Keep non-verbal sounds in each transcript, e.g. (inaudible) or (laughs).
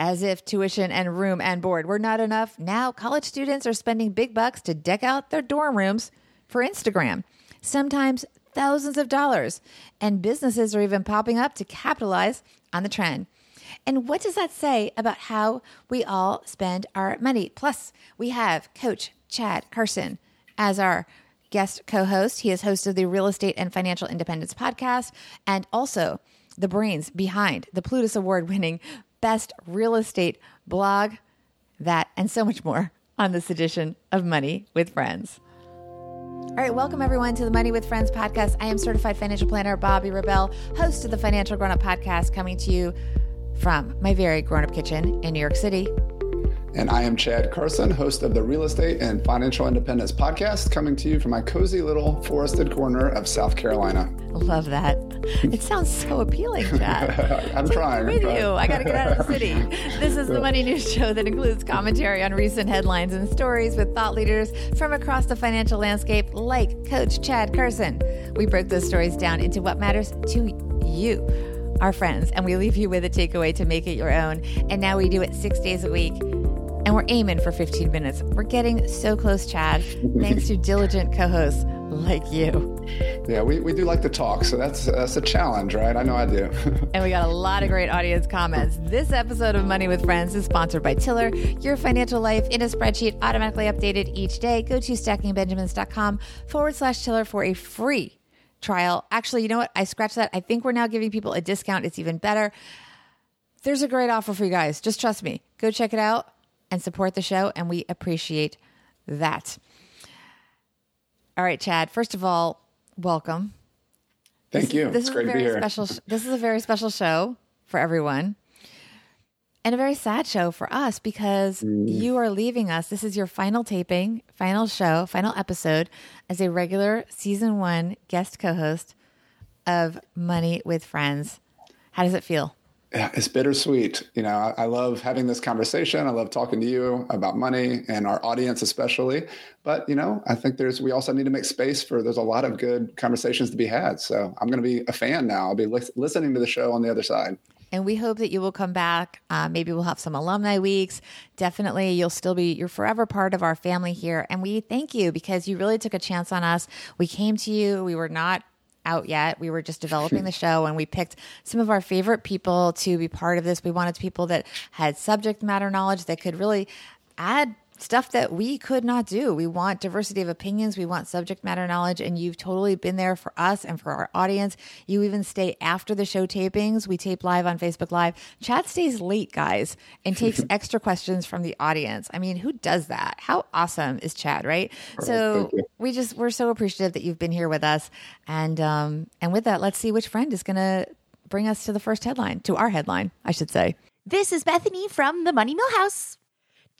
As if tuition and room and board were not enough, now college students are spending big bucks to deck out their dorm rooms for Instagram, sometimes thousands of dollars. And businesses are even popping up to capitalize on the trend. And what does that say about how we all spend our money? Plus, we have Coach Chad Carson as our guest co host. He is host of the Real Estate and Financial Independence podcast and also the brains behind the Plutus Award winning best real estate blog. That and so much more on this edition of Money with Friends. All right, welcome everyone to the Money with Friends podcast. I am certified financial planner Bobbi Rebell, host of the Financial Grown Up podcast, coming to you from my very grown up kitchen in New York City. And I am Chad Carson, host of the Real Estate and Financial Independence podcast, coming to you from my cozy little forested corner of South Carolina. Love that. (laughs) It sounds so appealing, (laughs) Chad. I'm trying. With I'm trying. you. I got to get out of the city. (laughs) This is the Money News Show that includes commentary on recent headlines and stories with thought leaders from across the financial landscape, like Coach Chad Carson. We broke those stories down into what matters to you, our friends, and we leave you with a takeaway to make it your own. And now we do it six days a week. And we're aiming for 15 minutes. We're getting so close, Chad, thanks to diligent co hosts like you. Yeah, we, we do like to talk, so that's that's a challenge, right? I know I do. (laughs) And we got a lot of great audience comments. This episode of Money with Friends is sponsored by Tiller, your financial life in a spreadsheet, automatically updated each day. Go to stackingbenjamins.com forward slash Tiller for a free trial. Actually, you know what? I scratched that. I think we're now giving people a discount. It's even better. There's a great offer for you guys. Just trust me. Go check it out and support the show, and we appreciate that. All right, Chad. First of all, welcome. Thank you. This it's is great a to be very here. special. sh- This is a very special show for everyone, and a very sad show for us because Mm. you are leaving us. This is your final taping, final show, final episode as a regular season one guest co-host of Money with Friends. How does it feel? It's bittersweet. You know, I, I love having this conversation. I love talking to you about money and our audience, especially. But you know, I think there's we also need to make space for there's a lot of good conversations to be had. So I'm going to be a fan now. I'll be lis- listening to the show on the other side. And we hope that you will come back. Uh, maybe we'll have some alumni weeks. Definitely, you'll still be, you're forever part of our family here. And we thank you because you really took a chance on us. We came to you. We were not out yet. We were just developing hmm. the show and we picked some of our favorite people to be part of this. We wanted people that had subject matter knowledge that could really add stuff that we could not do. We want diversity of opinions. We want subject matter knowledge. And you've totally been there for us and for our audience. You even stay after the show tapings. We tape live on Facebook Live. Chad stays late, guys, and (laughs) takes extra questions from the audience. I mean, who does that? How awesome is Chad, right? So thank we just, we're so appreciative that you've been here with us. And, um, and with that, let's see which friend is going to bring us to the first headline, to our headline, I should say. This is Bethany from the Money Mill House.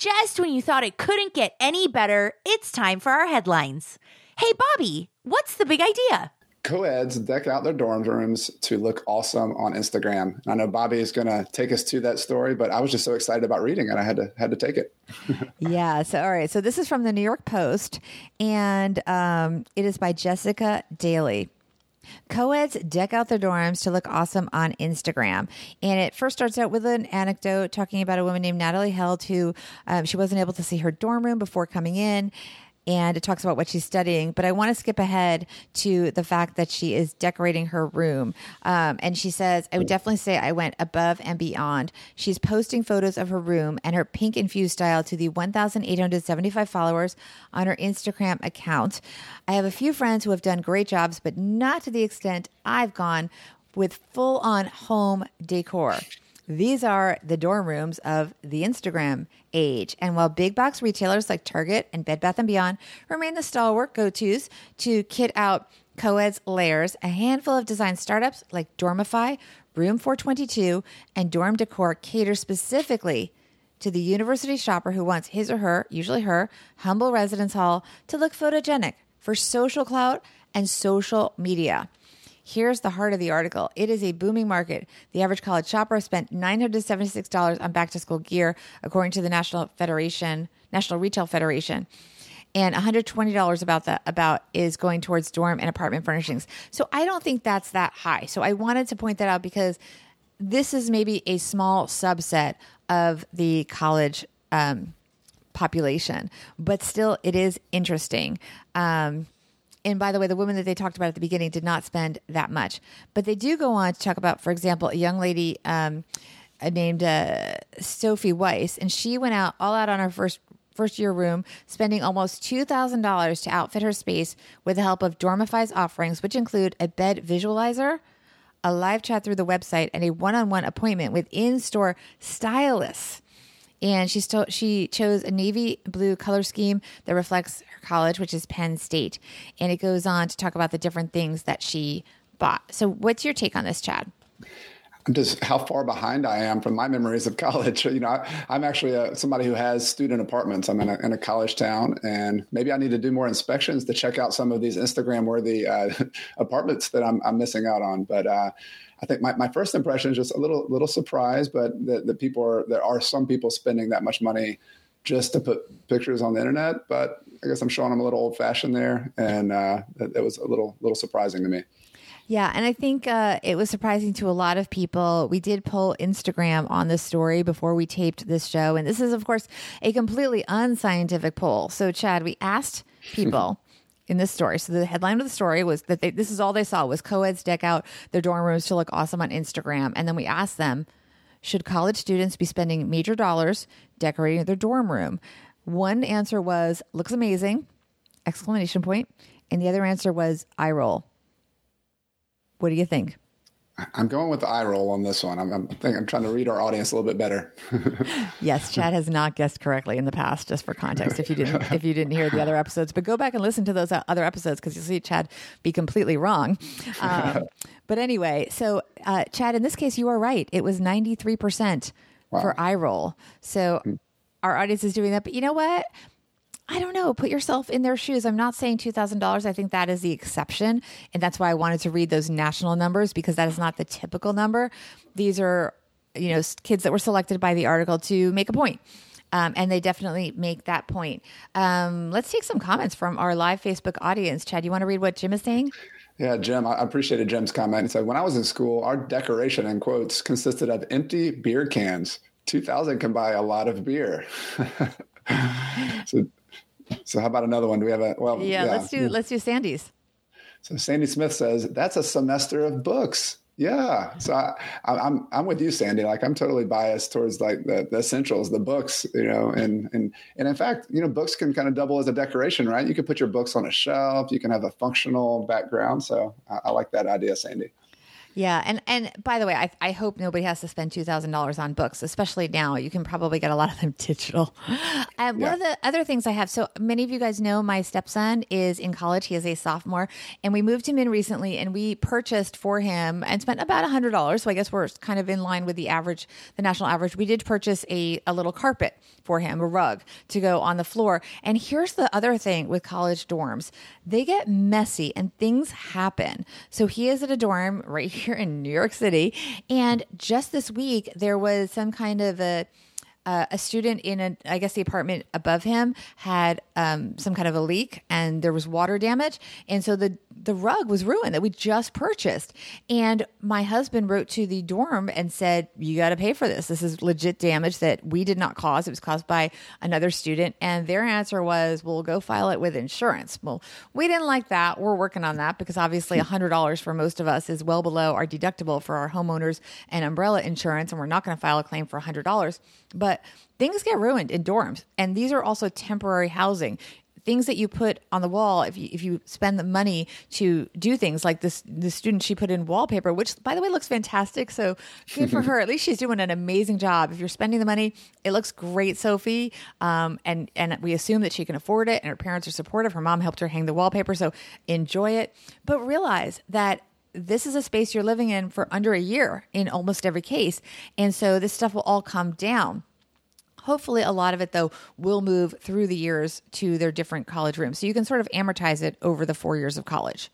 Just when you thought it couldn't get any better, it's time for our headlines. Hey, Bobbi, what's the big idea? Co-eds deck out their dorm rooms to look awesome on Instagram. And I know Bobbi is going to take us to that story, but I was just so excited about reading it, I had to had to take it. (laughs) yeah. So, all right. So, this is from the New York Post, and um, it is by Jessica Daly. Co-eds deck out their dorms to look awesome on Instagram. And it first starts out with an anecdote talking about a woman named Natalie Held who um, she wasn't able to see her dorm room before coming in. And it talks about what she's studying, but I want to skip ahead to the fact that she is decorating her room. Um, and she says, I would definitely say I went above and beyond. She's posting photos of her room and her pink infused style to the 1,875 followers on her Instagram account. I have a few friends who have done great jobs, but not to the extent I've gone with full on home decor. These are the dorm rooms of the Instagram age. And while big box retailers like Target and Bed Bath & Beyond remain the stalwart go-tos to kit out co-eds layers, a handful of design startups like Dormify, Room 422, and Dorm Decor cater specifically to the university shopper who wants his or her, usually her, humble residence hall to look photogenic for social clout and social media. Here's the heart of the article. It is a booming market. The average college shopper spent $976 on back to school gear, according to the National Federation, National Retail Federation. And $120 about that about is going towards dorm and apartment furnishings. So I don't think that's that high. So I wanted to point that out because this is maybe a small subset of the college um, population, but still, it is interesting. Um, and by the way, the woman that they talked about at the beginning did not spend that much, but they do go on to talk about, for example, a young lady um, named uh, Sophie Weiss, and she went out all out on her first first year room, spending almost $2,000 to outfit her space with the help of Dormify's offerings, which include a bed visualizer, a live chat through the website, and a one on one appointment with in store stylists. And she, sto- she chose a navy blue color scheme that reflects her college, which is Penn State. And it goes on to talk about the different things that she bought. So, what's your take on this, Chad? Just how far behind I am from my memories of college. (laughs) You know, I, am actually a, somebody who has student apartments. I'm in a, in a, college town, and maybe I need to do more inspections to check out some of these Instagram worthy uh, (laughs) apartments that I'm, I'm, missing out on. But uh, I think my, my first impression is just a little little surprised, but that the people are there are some people spending that much money just to put pictures on the internet. But I guess I'm showing them a little old fashioned there, and uh, it, it was a little little surprising to me. Yeah, and I think uh, it was surprising to a lot of people. We did pull Instagram on this story before we taped this show, and this is, of course, a completely unscientific poll. So, Chad, we asked (laughs) people. in this story. So the headline of the story was that they, this is all they saw was co-eds deck out their dorm rooms to look awesome on Instagram. And then we asked them, should college students be spending major dollars decorating their dorm room? One answer was looks amazing, exclamation point, and the other answer was eye roll. What do you think? I'm going with the eye roll on this one. I'm, I'm, think I'm trying to read our audience a little bit better. (laughs) yes, Chad has not guessed correctly in the past. Just for context, if you didn't (laughs) if you didn't hear the other episodes, but go back and listen to those other episodes because you'll see Chad be completely wrong. (laughs) Um, but anyway, so uh, Chad, in this case, you are right. It was 93 percent for eye roll. So hmm. our audience is doing that. But you know what? I don't know, put yourself in their shoes. I'm not saying $2,000. I think that is the exception. And that's why I wanted to read those national numbers because that is not the typical number. These are, you know, kids that were selected by the article to make a point. Um, and they definitely make that point. Um, let's take some comments from our live Facebook audience. Chad, you want to read what Jim is saying? Yeah, Jim, I appreciated Jim's comment. He said, When I was in school, our decoration, in quotes, consisted of empty beer cans. 2000 can buy a lot of beer. (laughs) so so how about another one? Do we have a well? Yeah, yeah. let's do let's do Sandy's. So Sandy Smith says that's a semester of books. Yeah, so I, I'm, I'm with you, Sandy. Like I'm totally biased towards like the, the essentials, the books, you know, and and and in fact, you know, books can kind of double as a decoration, right? You can put your books on a shelf. You can have a functional background. So I, I like that idea, Sandy. Yeah, and and by the way, I, I hope nobody has to spend two thousand dollars on books, especially now. You can probably get a lot of them (laughs) digital. Um, and yeah. one of the other things I have, so many of you guys know my stepson is in college. He is a sophomore, and we moved him in recently, and we purchased for him and spent about a hundred dollars. So I guess we're kind of in line with the average, the national average. We did purchase a a little carpet for him, a rug to go on the floor. And here's the other thing with college dorms: they get messy and things happen. So he is at a dorm right (laughs) here in New York City. And just this week, there was some kind of a uh, a student in a, I guess the apartment above him had um, some kind of a leak and there was water damage. And so the, the rug was ruined that we just purchased. And my husband wrote to the dorm and said, You got to pay for this. This is legit damage that we did not cause. It was caused by another student. And their answer was, We'll go file it with insurance. Well, we didn't like that. We're working on that because obviously $100 for most of us is well below our deductible for our homeowners and umbrella insurance. And we're not going to file a claim for $100. But things get ruined in dorms, and these are also temporary housing things that you put on the wall if you if you spend the money to do things like this the student she put in wallpaper which by the way looks fantastic. So good for her. At least she's doing an amazing job. If you're spending the money it looks great sophie. Um, and and we assume that she can afford it and her parents are supportive. Her mom helped her hang the wallpaper so enjoy it. But realize that this is a space you're living in for under a year in almost every case. And so this stuff will all come down. Hopefully, a lot of it, though, will move through the years to their different college rooms. So you can sort of amortize it over the four years of college.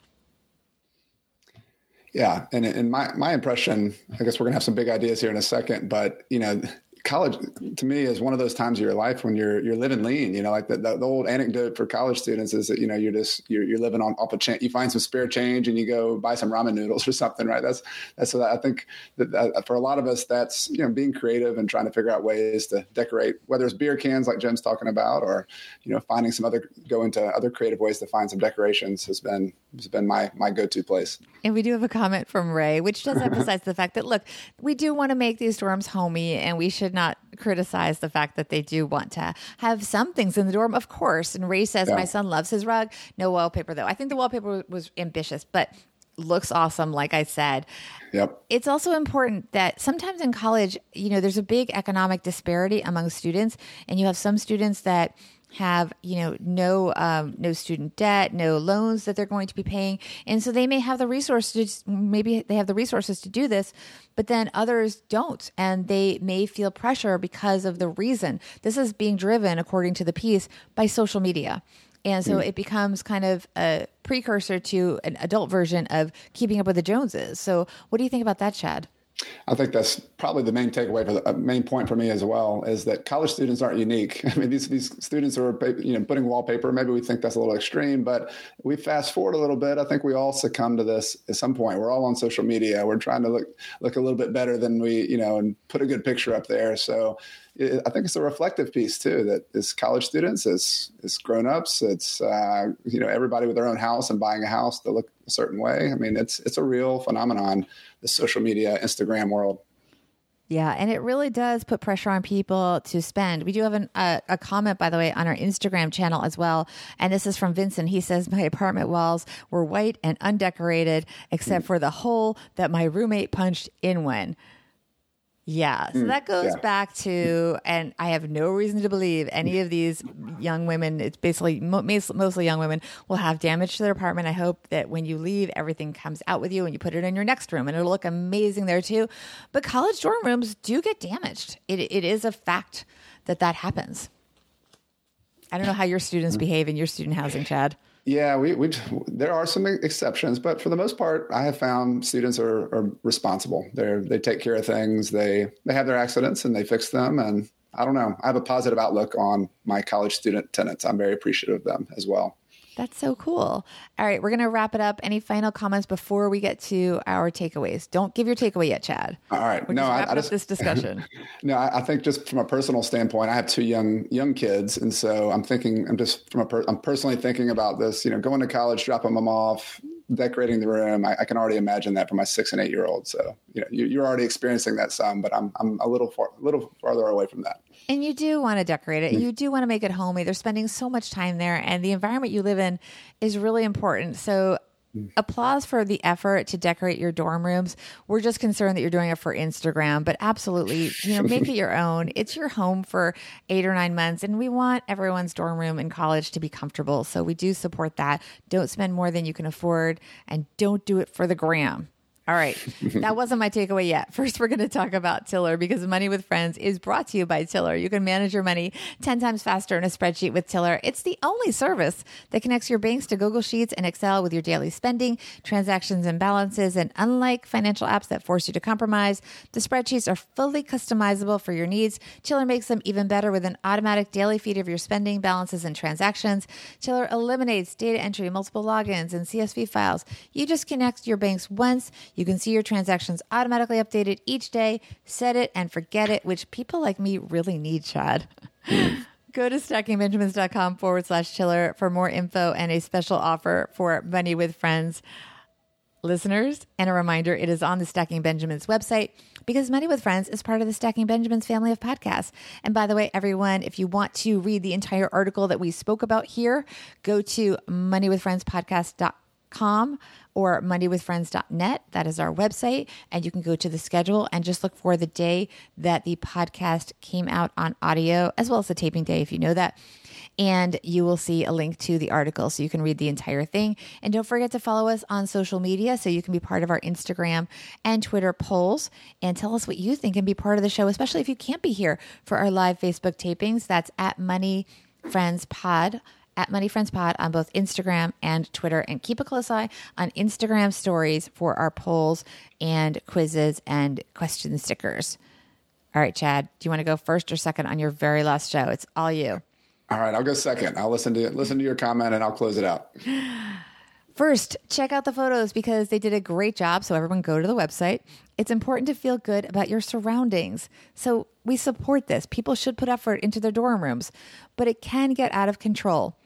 Yeah. And in my, my impression, I guess we're to have some big ideas here in a second, but, you know, college to me is one of those times of your life when you're you're living lean. You know, like the, the, the old anecdote for college students is that you know you're just you're, you're living on off a change. You find some spare change and you go buy some ramen noodles or (laughs) something, right? That's that's what I think that, that for a lot of us that's you know being creative and trying to figure out ways to decorate, whether it's beer cans like Jim's talking about, or you know finding some other go into other creative ways to find some decorations has been has been my my go to place. And we do have a comment from Ray, which does emphasize the fact that look, we do want to make these dorms homey, and we should not criticize the fact that they do want to have some things in the dorm, of course. And Ray says, Yeah. My son loves his rug. No wallpaper, though. I think the wallpaper was ambitious, but looks awesome, like I said. Yep. It's also important that sometimes in college, you know, there's a big economic disparity among students, and you have some students that have you know no um, no student debt no loans that they're going to be paying. And so they may have the resources maybe they have the resources to do this but then others don't. And they may feel pressure because of the reason. This is being driven according to the piece by social media. And so it becomes kind of a precursor to an adult version of keeping up with the Joneses. So, what do you think about that, Chad? I think that's probably the main takeaway for the uh, main point for me as well is that college students aren't unique. (laughs) I mean, these these students are you know putting wallpaper. Maybe we think that's a little extreme, but we fast forward a little bit. I think we all succumb to this at some point. We're all on social media. We're trying to look look a little bit better than we you know and put a good picture up there. So I think it's a reflective piece too. That as college students, as as grown ups, it's uh, you know everybody with their own house and buying a house to look a certain way. I mean, it's it's a real phenomenon. The social media, Instagram world. Yeah, and it really does put pressure on people to spend. We do have an, a, a comment, by the way, on our Instagram channel as well. And this is from Vincent. He says, My apartment walls were white and undecorated, except for the hole that my roommate punched in when. Yeah, so mm, that goes yeah. back to, and I have no reason to believe any of these young women, it's basically mostly young women, will have damage to their apartment. I hope that when you leave, everything comes out with you and you put it in your next room and it'll look amazing there too. But college dorm rooms do get damaged. It, it is a fact that that happens. I don't know how your students mm. behave in your student housing, Chad. Yeah, we, we there are some exceptions, but for the most part, I have found students are, are responsible. They they take care of things. They they have their accidents and they fix them. And I don't know. I have a positive outlook on my college student tenants. I'm very appreciative of them as well. That's so cool. All right, we're going to wrap it up. Any final comments before we get to our takeaways? Don't give your takeaway yet, Chad. All right. We're no, just I, I up just this discussion. (laughs) no, I, I think just from a personal standpoint, I have two young young kids, and so I'm thinking, I'm just from a, per, I'm personally thinking about this. You know, going to college, dropping them off, decorating the room. I, I can already imagine that for my six and eight year old. So you know, you, you're already experiencing that some, but I'm I'm a little far, a little farther away from that. And you do want to decorate it. Mm. You do want to make it homey. They're spending so much time there, and the environment you live in is really important. So, mm. applause for the effort to decorate your dorm rooms. We're just concerned that you're doing it for Instagram, but absolutely, you know, make (laughs) it your own. It's your home for eight or nine months, and we want everyone's dorm room in college to be comfortable. So, we do support that. Don't spend more than you can afford, and don't do it for the gram. All right. That (laughs) wasn't my takeaway yet. (laughs) First, we're going to talk about Tiller because Money with Friends is brought to you by Tiller. You can manage your money 10 times faster in a spreadsheet with Tiller. It's the only service that connects your banks to Google Sheets and Excel with your daily spending, transactions, and balances. And unlike financial apps that force you to compromise, the spreadsheets are fully customizable for your needs. Tiller makes them even better with an automatic daily feed of your spending, balances, and transactions. Tiller eliminates data entry, multiple logins, and CSV files. You just connect your banks once. You can see your transactions automatically updated each day, set it and forget it, which people like me really need, Chad. (laughs) Go to stackingbenjamins.com forward slash tiller for more info and a special offer for Money with Friends listeners. And a reminder, it is on the Stacking Benjamins website because Money with Friends is part of the Stacking Benjamins family of podcasts. And by the way, everyone, if you want to read the entire article that we spoke about here, go to moneywithfriendspodcast.com or moneywithfriends.net. That is our website. And you can go to the schedule and just look for the day that the podcast came out on audio, as well as the taping day, if you know that and you will see a link to the article so you can read the entire thing. And don't forget to follow us on social media so you can be part of our Instagram and Twitter polls and tell us what you think and be part of the show, especially if you can't be here for our live Facebook tapings. That's at Money Friends Pod. At Money Friends Pod on both Instagram and Twitter, and keep a close eye on Instagram stories for our polls and quizzes and question stickers. All right, Chad, do you want to go first or second on your very last show? It's all you. All right, I'll go second. I'll listen to listen to your comment and I'll close it out. First, check out the photos because they did a great job. So, everyone go to the website. It's important to feel good about your surroundings. So, we support this. People should put effort into their dorm rooms, but it can get out of control.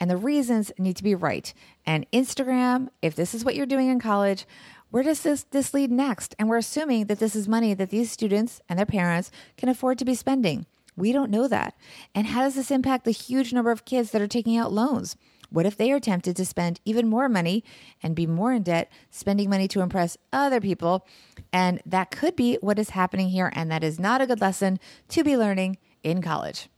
And the reasons need to be right. And Instagram, if this is what you're doing in college, where does this, this lead next? And we're assuming that this is money that these students and their parents can afford to be spending. We don't know that. And how does this impact the huge number of kids that are taking out loans? What if they are tempted to spend even more money and be more in debt, spending money to impress other people? And that could be what is happening here. And that is not a good lesson to be learning in college.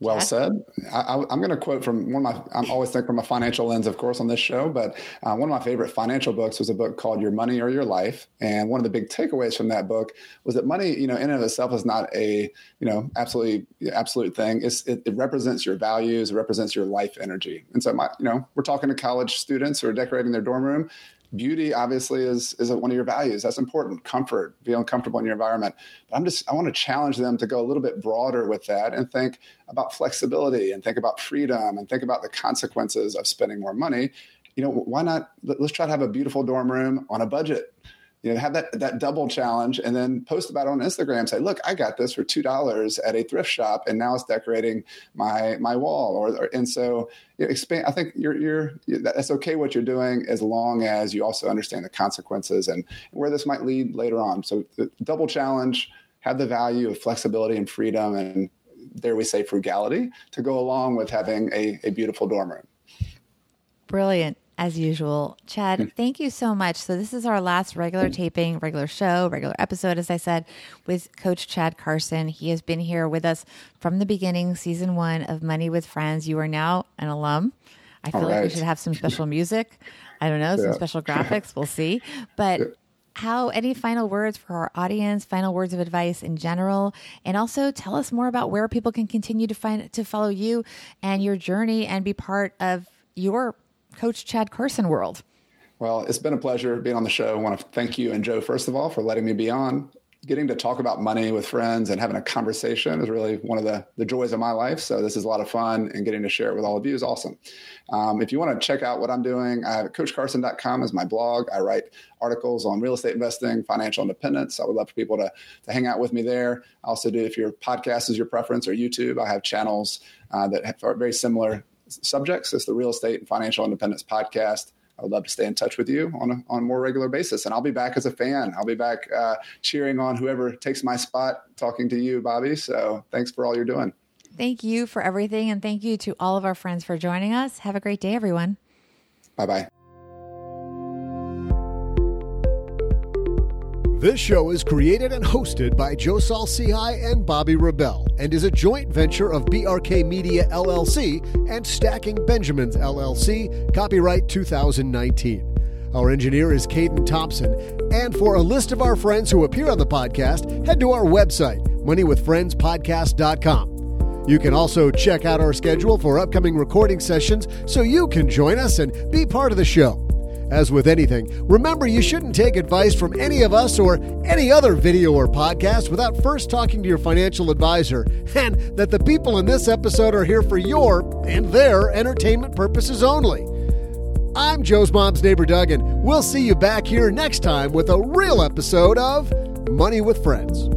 Well said. I, am going to quote from one of my, I'm always think from a financial lens, of course, on this show, but uh, one of my favorite financial books was a book called Your Money or Your Life. And one of the big takeaways from that book was that money, you know, in and of itself is not a, you know, absolutely absolute thing. It's, it, it represents your values, it represents your life energy. And so, my, you know, we're talking to college students who are decorating their dorm room beauty obviously is is one of your values. That's important. Comfort feeling comfortable in your environment. But i'm just i want to challenge them to go a little bit broader with that and think about flexibility and think about freedom and think about the consequences of spending more money. You know why not let's try to have a beautiful dorm room on a budget you know, have that that double challenge and then post about it on Instagram. Say, look, I got this for two dollars at a thrift shop, and now it's decorating my my wall. Or, or and so you know, expand. I think you're you're that's okay what you're doing as long as you also understand the consequences and where this might lead later on. So double challenge, have the value of flexibility and freedom, and there we say frugality to go along with having a, a beautiful dorm room. Brilliant as usual. Chad, hmm. thank you so much. So, this is our last regular taping, regular show, regular episode, as I said, with Coach Chad Carson. He has been here with us from the beginning, season one of Money with Friends. You are now an alum. I feel like we should have some special (laughs) music. I don't know, some yeah. special (laughs) graphics. We'll see. But yeah. how any final words for our audience, final words of advice in general, and also tell us more about where people can continue to find to follow you and your journey and be part of your Coach Chad Carson world. Well, it's been a pleasure being on the show. I want to thank you and Joe, first of all, for letting me be on. Getting to talk about money with friends and having a conversation is really one of the, the joys of my life. So this is a lot of fun and getting to share it with all of you is awesome. Um, if you want to check out what I'm doing, I have coachcarson.com as my blog. I write articles on real estate investing, financial independence. I would love for people to, to hang out with me there. I also do, if your podcast is your preference or YouTube, I have channels uh, that are very similar subjects. It's the Real Estate and Financial Independence Podcast. I would love to stay in touch with you on a, on a more regular basis. And I'll be back as a fan. I'll be back uh, cheering on whoever takes my spot, talking to you, Bobbi. So thanks for all you're doing. Thank you for everything. And thank you to all of our friends for joining us. Have a great day, everyone. Bye bye. This show is created and hosted by Joe Saul-Sehy and Bobbi Rebell and is a joint venture of BRK Media LLC and Stacking Benjamins LLC, copyright 2019. Our engineer is Caden Thompson. And for a list of our friends who appear on the podcast, head to our website, moneywithfriendspodcast.com. You can also check out our schedule for upcoming recording sessions so you can join us and be part of the show. As with anything, remember you shouldn't take advice from any of us or any other video or podcast without first talking to your financial advisor, and that the people in this episode are here for your and their entertainment purposes only. I'm Joe's mom's neighbor Doug, and we'll see you back here next time with a real episode of Money with Friends.